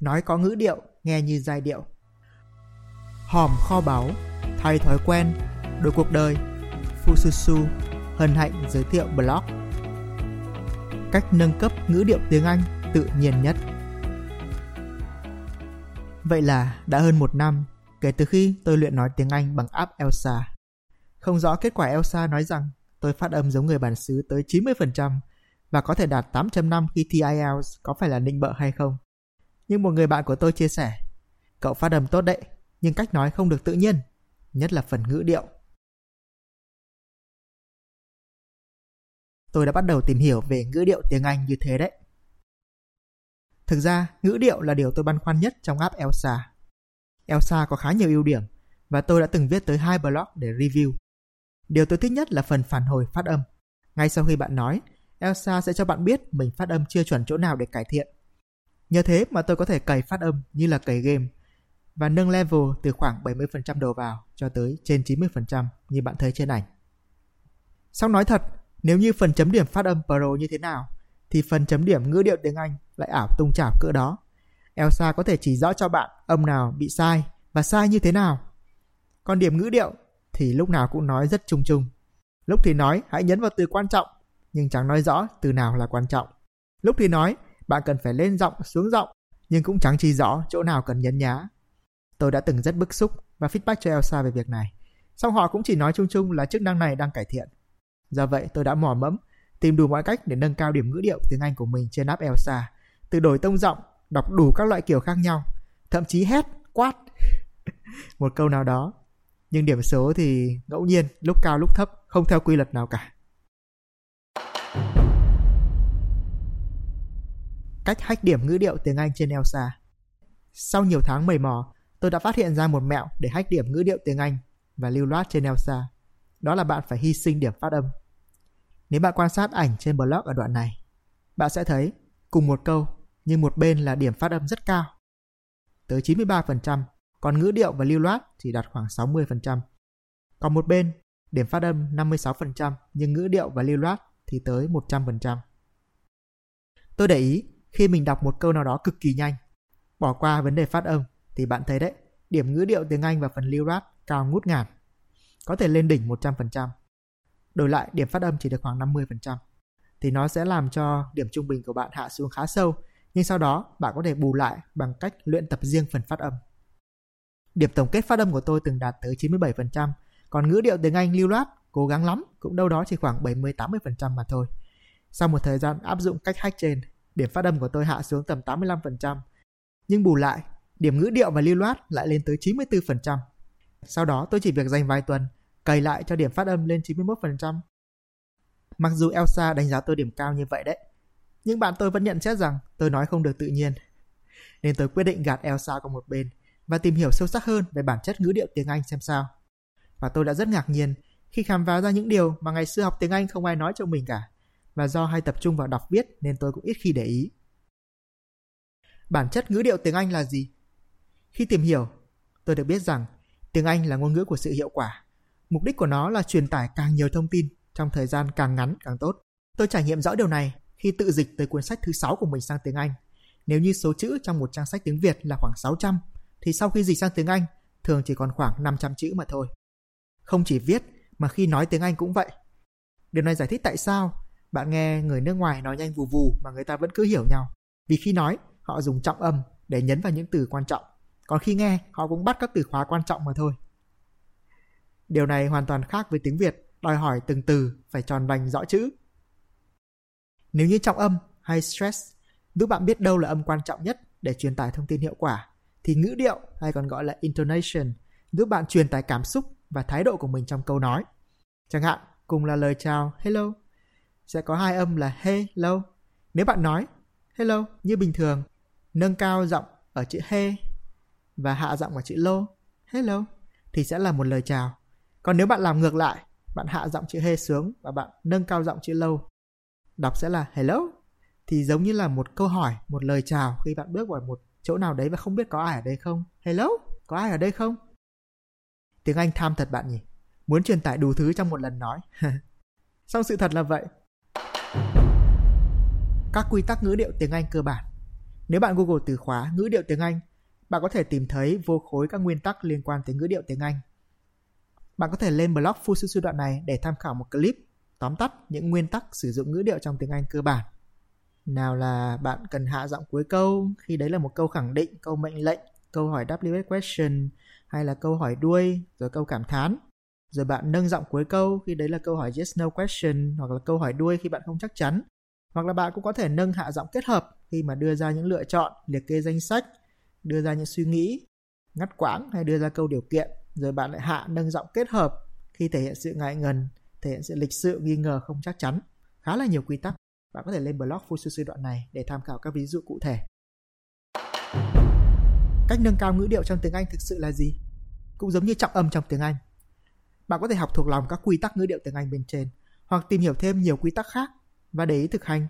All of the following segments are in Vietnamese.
nói có ngữ điệu, nghe như giai điệu. Hòm kho báu, thay thói quen, đổi cuộc đời, Fususu, hân hạnh giới thiệu blog. Cách nâng cấp ngữ điệu tiếng Anh tự nhiên nhất. Vậy là đã hơn một năm kể từ khi tôi luyện nói tiếng Anh bằng app Elsa. Không rõ kết quả Elsa nói rằng tôi phát âm giống người bản xứ tới 90% và có thể đạt 8.5 khi thi IELTS có phải là nịnh bợ hay không. Nhưng một người bạn của tôi chia sẻ, cậu phát âm tốt đấy, nhưng cách nói không được tự nhiên, nhất là phần ngữ điệu. Tôi đã bắt đầu tìm hiểu về ngữ điệu tiếng Anh như thế đấy. Thực ra, ngữ điệu là điều tôi băn khoăn nhất trong app Elsa. Elsa có khá nhiều ưu điểm và tôi đã từng viết tới hai blog để review. Điều tôi thích nhất là phần phản hồi phát âm. Ngay sau khi bạn nói, Elsa sẽ cho bạn biết mình phát âm chưa chuẩn chỗ nào để cải thiện. Nhờ thế mà tôi có thể cày phát âm như là cày game và nâng level từ khoảng 70% đầu vào cho tới trên 90% như bạn thấy trên ảnh. Xong nói thật, nếu như phần chấm điểm phát âm pro như thế nào, thì phần chấm điểm ngữ điệu tiếng Anh lại ảo tung chảo cỡ đó. Elsa có thể chỉ rõ cho bạn âm nào bị sai và sai như thế nào. Còn điểm ngữ điệu thì lúc nào cũng nói rất chung chung. Lúc thì nói hãy nhấn vào từ quan trọng, nhưng chẳng nói rõ từ nào là quan trọng. Lúc thì nói bạn cần phải lên giọng xuống giọng, nhưng cũng chẳng chỉ rõ chỗ nào cần nhấn nhá. Tôi đã từng rất bức xúc và feedback cho Elsa về việc này. Song họ cũng chỉ nói chung chung là chức năng này đang cải thiện. Do vậy tôi đã mò mẫm, tìm đủ mọi cách để nâng cao điểm ngữ điệu tiếng Anh của mình trên app Elsa. Từ đổi tông giọng, đọc đủ các loại kiểu khác nhau, thậm chí hét, quát một câu nào đó. Nhưng điểm số thì ngẫu nhiên, lúc cao lúc thấp, không theo quy luật nào cả. Cách hách điểm ngữ điệu tiếng Anh trên Elsa Sau nhiều tháng mầy mò, tôi đã phát hiện ra một mẹo để hách điểm ngữ điệu tiếng Anh và lưu loát trên Elsa. Đó là bạn phải hy sinh điểm phát âm. Nếu bạn quan sát ảnh trên blog ở đoạn này, bạn sẽ thấy cùng một câu nhưng một bên là điểm phát âm rất cao, tới 93%, còn ngữ điệu và lưu loát chỉ đạt khoảng 60%. Còn một bên, điểm phát âm 56% nhưng ngữ điệu và lưu loát thì tới 100%. Tôi để ý khi mình đọc một câu nào đó cực kỳ nhanh, bỏ qua vấn đề phát âm thì bạn thấy đấy, điểm ngữ điệu tiếng Anh và phần lưu loát cao ngút ngàn. Có thể lên đỉnh 100%. Đổi lại điểm phát âm chỉ được khoảng 50%. Thì nó sẽ làm cho điểm trung bình của bạn hạ xuống khá sâu, nhưng sau đó bạn có thể bù lại bằng cách luyện tập riêng phần phát âm. Điểm tổng kết phát âm của tôi từng đạt tới 97%, còn ngữ điệu tiếng Anh lưu loát, cố gắng lắm, cũng đâu đó chỉ khoảng 70-80% mà thôi. Sau một thời gian áp dụng cách hack trên, điểm phát âm của tôi hạ xuống tầm 85%. Nhưng bù lại, điểm ngữ điệu và lưu loát lại lên tới 94%. Sau đó tôi chỉ việc dành vài tuần, cày lại cho điểm phát âm lên 91%. Mặc dù Elsa đánh giá tôi điểm cao như vậy đấy, nhưng bạn tôi vẫn nhận xét rằng tôi nói không được tự nhiên. Nên tôi quyết định gạt Elsa qua một bên và tìm hiểu sâu sắc hơn về bản chất ngữ điệu tiếng Anh xem sao. Và tôi đã rất ngạc nhiên khi khám phá ra những điều mà ngày xưa học tiếng Anh không ai nói cho mình cả. Và do hay tập trung vào đọc viết nên tôi cũng ít khi để ý. Bản chất ngữ điệu tiếng Anh là gì? Khi tìm hiểu, tôi được biết rằng tiếng Anh là ngôn ngữ của sự hiệu quả. Mục đích của nó là truyền tải càng nhiều thông tin trong thời gian càng ngắn càng tốt. Tôi trải nghiệm rõ điều này khi tự dịch tới cuốn sách thứ 6 của mình sang tiếng Anh. Nếu như số chữ trong một trang sách tiếng Việt là khoảng 600, thì sau khi dịch sang tiếng Anh, thường chỉ còn khoảng 500 chữ mà thôi. Không chỉ viết, mà khi nói tiếng Anh cũng vậy. Điều này giải thích tại sao bạn nghe người nước ngoài nói nhanh vù vù mà người ta vẫn cứ hiểu nhau. Vì khi nói, họ dùng trọng âm để nhấn vào những từ quan trọng. Còn khi nghe, họ cũng bắt các từ khóa quan trọng mà thôi. Điều này hoàn toàn khác với tiếng Việt, đòi hỏi từng từ phải tròn vành rõ chữ. Nếu như trọng âm hay stress giúp bạn biết đâu là âm quan trọng nhất để truyền tải thông tin hiệu quả, thì ngữ điệu hay còn gọi là intonation giúp bạn truyền tải cảm xúc và thái độ của mình trong câu nói. Chẳng hạn, cùng là lời chào hello, sẽ có hai âm là hello. Nếu bạn nói hello như bình thường, nâng cao giọng ở chữ he và hạ giọng ở chữ low, hello, thì sẽ là một lời chào. Còn nếu bạn làm ngược lại, bạn hạ giọng chữ he xuống và bạn nâng cao giọng chữ low, đọc sẽ là hello, thì giống như là một câu hỏi, một lời chào khi bạn bước vào một chỗ nào đấy và không biết có ai ở đây không. Hello, có ai ở đây không? Tiếng Anh tham thật bạn nhỉ? Muốn truyền tải đủ thứ trong một lần nói. Song sự thật là vậy. Các quy tắc ngữ điệu tiếng Anh cơ bản. Nếu bạn Google từ khóa ngữ điệu tiếng Anh, bạn có thể tìm thấy vô khối các nguyên tắc liên quan tới ngữ điệu tiếng Anh. Bạn có thể lên blog Fususu đoạn này để tham khảo một clip tóm tắt những nguyên tắc sử dụng ngữ điệu trong tiếng Anh cơ bản. Nào là bạn cần hạ giọng cuối câu khi đấy là một câu khẳng định, câu mệnh lệnh, câu hỏi WH question hay là câu hỏi đuôi rồi câu cảm thán. Rồi bạn nâng giọng cuối câu khi đấy là câu hỏi yes no question hoặc là câu hỏi đuôi khi bạn không chắc chắn. Hoặc là bạn cũng có thể nâng hạ giọng kết hợp khi mà đưa ra những lựa chọn, liệt kê danh sách, đưa ra những suy nghĩ, ngắt quãng hay đưa ra câu điều kiện. Rồi bạn lại hạ nâng giọng kết hợp khi thể hiện sự ngại ngần, thể hiện sự lịch sự, nghi ngờ không chắc chắn. Khá là nhiều quy tắc. Bạn có thể lên blog Fususu đoạn này để tham khảo các ví dụ cụ thể. Cách nâng cao ngữ điệu trong tiếng Anh thực sự là gì? Cũng giống như trọng âm trong tiếng Anh. Bạn có thể học thuộc lòng các quy tắc ngữ điệu tiếng Anh bên trên hoặc tìm hiểu thêm nhiều quy tắc khác và để ý thực hành.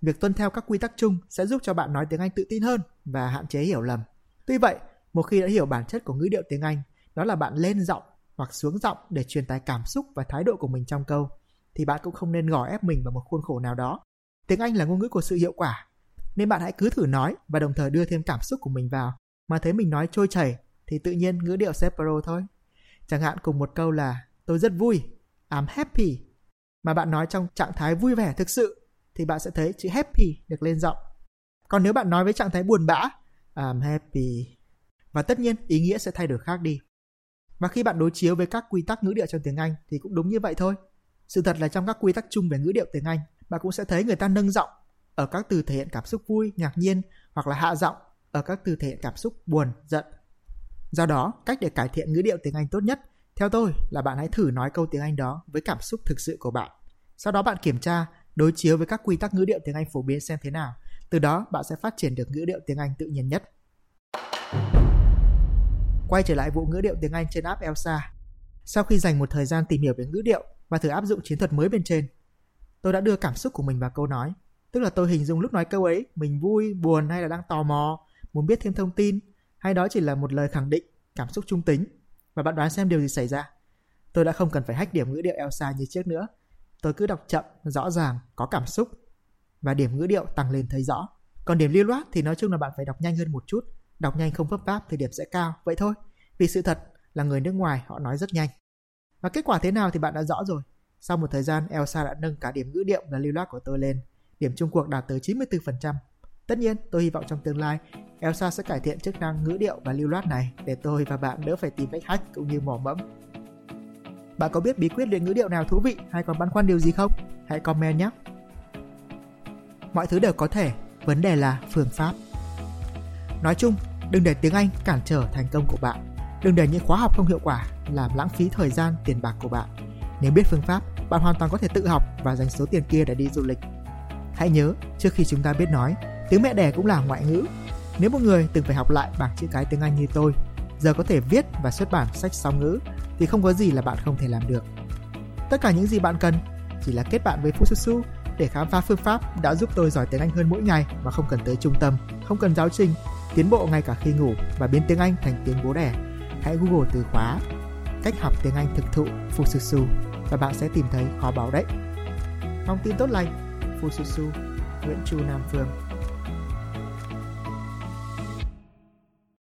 Việc tuân theo các quy tắc chung sẽ giúp cho bạn nói tiếng Anh tự tin hơn và hạn chế hiểu lầm. Tuy vậy, một khi đã hiểu bản chất của ngữ điệu tiếng Anh, đó là bạn lên giọng hoặc xuống giọng để truyền tải cảm xúc và thái độ của mình trong câu, thì bạn cũng không nên gò ép mình vào một khuôn khổ nào đó. Tiếng Anh là ngôn ngữ của sự hiệu quả, nên bạn hãy cứ thử nói và đồng thời đưa thêm cảm xúc của mình vào. Mà thấy mình nói trôi chảy thì tự nhiên ngữ điệu sẽ pro thôi. Chẳng hạn cùng một câu là tôi rất vui, I'm happy. Mà bạn nói trong trạng thái vui vẻ thực sự thì bạn sẽ thấy chữ happy được lên giọng. Còn nếu bạn nói với trạng thái buồn bã, I'm happy. Và tất nhiên ý nghĩa sẽ thay đổi khác đi. Và khi bạn đối chiếu với các quy tắc ngữ điệu trong tiếng Anh thì cũng đúng như vậy thôi. Sự thật là trong các quy tắc chung về ngữ điệu tiếng Anh, bạn cũng sẽ thấy người ta nâng giọng ở các từ thể hiện cảm xúc vui, ngạc nhiên hoặc là hạ giọng ở các từ thể hiện cảm xúc buồn, giận. Do đó, cách để cải thiện ngữ điệu tiếng Anh tốt nhất theo tôi là bạn hãy thử nói câu tiếng Anh đó với cảm xúc thực sự của bạn. Sau đó bạn kiểm tra, đối chiếu với các quy tắc ngữ điệu tiếng Anh phổ biến xem thế nào. Từ đó bạn sẽ phát triển được ngữ điệu tiếng Anh tự nhiên nhất. Quay trở lại vụ ngữ điệu tiếng Anh trên app Elsa. Sau khi dành một thời gian tìm hiểu về ngữ điệu và thử áp dụng chiến thuật mới bên trên, tôi đã đưa cảm xúc của mình vào câu nói. Tức là tôi hình dung lúc nói câu ấy, mình vui, buồn hay là đang tò mò, muốn biết thêm thông tin, hay đó chỉ là một lời khẳng định, cảm xúc trung tính. Và bạn đoán xem điều gì xảy ra. Tôi đã không cần phải hách điểm ngữ điệu Elsa như trước nữa. Tôi cứ đọc chậm, rõ ràng, có cảm xúc. Và điểm ngữ điệu tăng lên thấy rõ. Còn điểm lưu loát thì nói chung là bạn phải đọc nhanh hơn một chút. Đọc nhanh không vấp váp thì điểm sẽ cao. Vậy thôi. Vì sự thật là người nước ngoài họ nói rất nhanh. Và kết quả thế nào thì bạn đã rõ rồi. Sau một thời gian, Elsa đã nâng cả điểm ngữ điệu và lưu loát của tôi lên. Điểm chung cuộc đạt tới 94%. Tất nhiên, tôi hy vọng trong tương lai, Elsa sẽ cải thiện chức năng ngữ điệu và lưu loát này để tôi và bạn đỡ phải tìm cách hack cũng như mỏ mẫm. Bạn có biết bí quyết luyện ngữ điệu nào thú vị hay còn băn khoăn điều gì không? Hãy comment nhé! Mọi thứ đều có thể, vấn đề là phương pháp. Nói chung, đừng để tiếng Anh cản trở thành công của bạn. Đừng để những khóa học không hiệu quả làm lãng phí thời gian, tiền bạc của bạn. Nếu biết phương pháp, bạn hoàn toàn có thể tự học và dành số tiền kia để đi du lịch. Hãy nhớ, trước khi chúng ta biết nói, tiếng mẹ đẻ cũng là ngoại ngữ. Nếu một người từng phải học lại bảng chữ cái tiếng Anh như tôi, giờ có thể viết và xuất bản sách song ngữ thì không có gì là bạn không thể làm được. Tất cả những gì bạn cần chỉ là kết bạn với Fususu để khám phá phương pháp đã giúp tôi giỏi tiếng Anh hơn mỗi ngày mà không cần tới trung tâm, không cần giáo trình, tiến bộ ngay cả khi ngủ và biến tiếng Anh thành tiếng bố đẻ. Hãy Google từ khóa cách học tiếng Anh thực thụ Fususu và bạn sẽ tìm thấy khó báo đấy. Thông tin tốt lành Fususu Nguyễn Chu Nam Phương